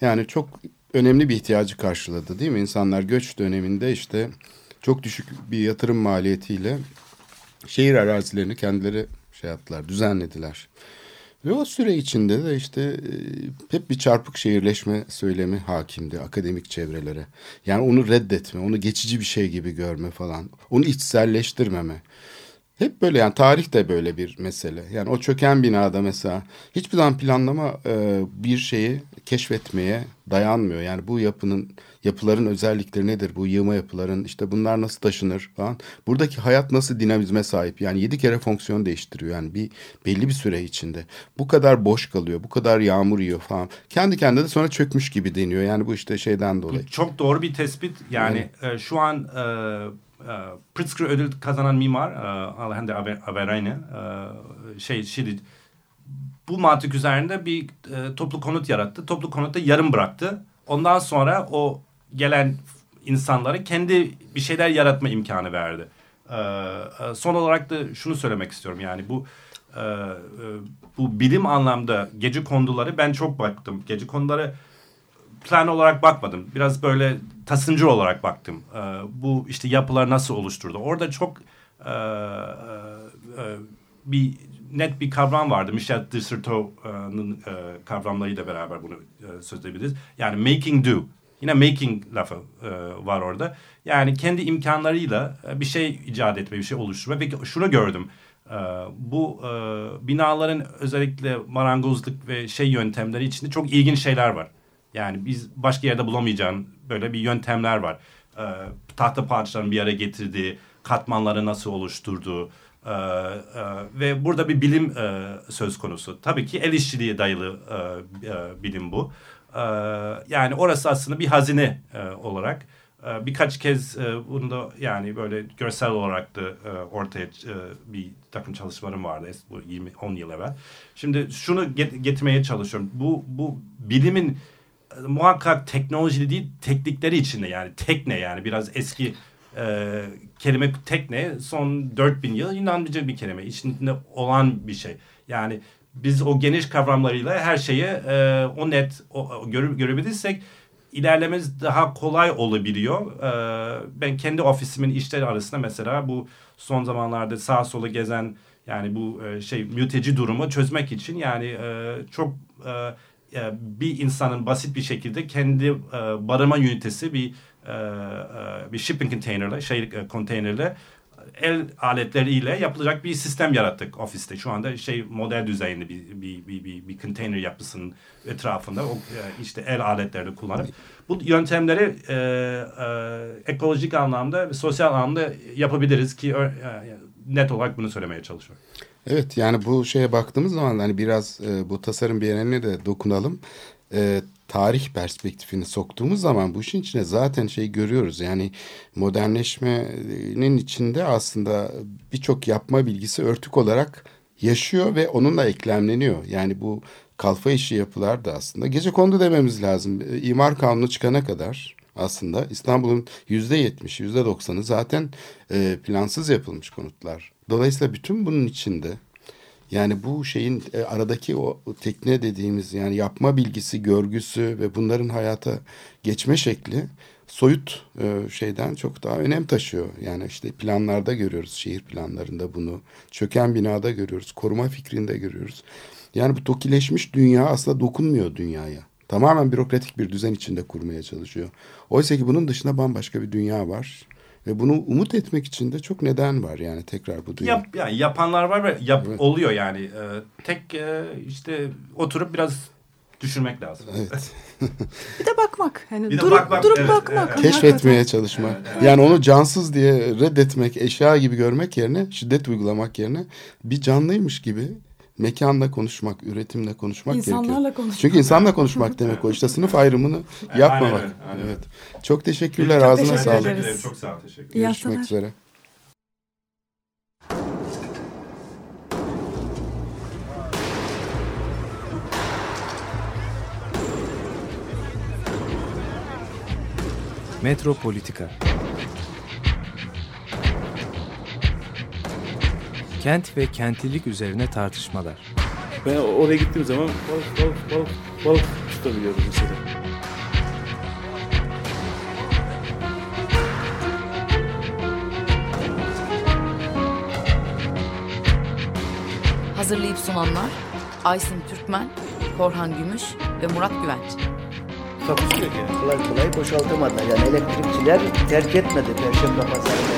yani çok önemli bir ihtiyacı karşıladı değil mi? İnsanlar göç döneminde işte çok düşük bir yatırım maliyetiyle şehir arazilerini kendileri şey yaptılar, düzenlediler. Ve o süre içinde de işte e, hep bir çarpık şehirleşme söylemi hakimdi akademik çevrelere. Yani onu reddetme, onu geçici bir şey gibi görme falan. Onu içselleştirmeme. Hep böyle yani tarih de böyle bir mesele. Yani o çöken binada mesela hiçbir zaman planlama e, bir şeyi keşfetmeye dayanmıyor. Yani bu yapının yapıların özellikleri nedir? Bu yığma yapıların işte bunlar nasıl taşınır falan. Buradaki hayat nasıl dinamizme sahip? Yani yedi kere fonksiyon değiştiriyor. Yani bir belli bir süre içinde. Bu kadar boş kalıyor. Bu kadar yağmur yiyor falan. Kendi kendine de sonra çökmüş gibi deniyor. Yani bu işte şeyden dolayı. Çok doğru bir tespit. Yani e, şu an e, e, Pritzker ödül kazanan mimar e, Alejandro Averayne e, şey şimdi bu mantık üzerinde bir e, toplu konut yarattı. Toplu konutu yarım bıraktı. Ondan sonra o gelen insanlara kendi bir şeyler yaratma imkanı verdi. E, e, son olarak da şunu söylemek istiyorum yani bu e, e, bu bilim anlamda gece konduları ben çok baktım. Gece konduları plan olarak bakmadım. Biraz böyle tasımcı olarak baktım. E, bu işte yapılar nasıl oluşturdu. Orada çok bir net bir kavram vardı. Michel de kavramlarıyla beraber bunu söz edebiliriz. Yani making do. Yine making lafı e, var orada. Yani kendi imkanlarıyla e, bir şey icat etme, bir şey oluşturma. Ve şunu gördüm. E, bu e, binaların özellikle marangozluk ve şey yöntemleri içinde çok ilginç şeyler var. Yani biz başka yerde bulamayacağın böyle bir yöntemler var. E, tahta parçalarını bir araya getirdiği, katmanları nasıl oluşturduğu, ee, e, ve burada bir bilim e, söz konusu. Tabii ki el işçiliğe dayalı e, e, bilim bu. E, yani orası aslında bir hazine e, olarak e, birkaç kez e, bunu da yani böyle görsel olarak da e, ortaya bir takım çalışmalarım vardı bu 20 10 yıl evvel. Şimdi şunu get, getirmeye çalışıyorum. Bu bu bilimin muhakkak teknoloji değil teknikleri içinde yani tekne yani biraz eski e, kelime tekne son 4000 yıl Yunanlıca bir kelime. İçinde olan bir şey. Yani biz o geniş kavramlarıyla her şeyi e, o net o, göre, görebilirsek ilerlememiz daha kolay olabiliyor. E, ben kendi ofisimin işleri arasında mesela bu son zamanlarda sağ sola gezen yani bu e, şey mülteci durumu çözmek için yani e, çok e, e bir insanın basit bir şekilde kendi e, barınma ünitesi bir e, e, bir shipping containerle, şey konteynerle el aletleriyle yapılacak bir sistem yarattık ofiste. Şu anda şey model düzeyinde bir bir bir bir, bir konteyner yapısının etrafında o işte el aletlerini kullanıp bu yöntemleri e, e, ekolojik anlamda ve sosyal anlamda yapabiliriz ki e, net olarak bunu söylemeye çalışıyorum. Evet yani bu şeye baktığımız zaman hani biraz e, bu tasarım bir yerine de dokunalım. E, tarih perspektifini soktuğumuz zaman bu işin içine zaten şey görüyoruz. Yani modernleşmenin içinde aslında birçok yapma bilgisi örtük olarak yaşıyor ve onunla eklemleniyor. Yani bu kalfa işi yapılar da aslında gece kondu dememiz lazım. İmar kanunu çıkana kadar aslında İstanbul'un yüzde yetmiş, yüzde doksanı zaten e, plansız yapılmış konutlar. Dolayısıyla bütün bunun içinde yani bu şeyin e, aradaki o tekne dediğimiz yani yapma bilgisi, görgüsü ve bunların hayata geçme şekli soyut e, şeyden çok daha önem taşıyor. Yani işte planlarda görüyoruz, şehir planlarında bunu. Çöken binada görüyoruz, koruma fikrinde görüyoruz. Yani bu tokileşmiş dünya aslında dokunmuyor dünyaya. Tamamen bürokratik bir düzen içinde kurmaya çalışıyor. Oysa ki bunun dışında bambaşka bir dünya var. Ve bunu umut etmek için de çok neden var yani tekrar bu dünya. Yap, yani yapanlar var ve yap, evet. oluyor yani. Ee, tek e, işte oturup biraz düşünmek lazım. Evet. bir de bakmak. Hani bir durup, bakmak, durup evet, bakmak. Evet. Keşfetmeye çalışmak. Evet, evet. Yani onu cansız diye reddetmek, eşya gibi görmek yerine, şiddet uygulamak yerine bir canlıymış gibi mekanla konuşmak, üretimle konuşmak İnsanlarla gerekiyor. konuşmak. Çünkü insanla konuşmak demek o. İşte sınıf ayrımını yapmamak. Aynen, aynen. Evet. Çok teşekkürler. Çok Ağzına teşekkür sağlık. Ederiz. Çok sağ ol. Teşekkür İyi Görüşmek üzere. Metropolitika Kent ve kentlilik üzerine tartışmalar. Ben oraya gittiğim zaman balık balık balık balık tutabiliyorum mesela. Hazırlayıp sunanlar Aysin Türkmen, Korhan Gümüş ve Murat Güvenç. Yok yani. Kolay kolay boşaltamadı. Yani elektrikçiler terk etmedi Perşembe Pazarı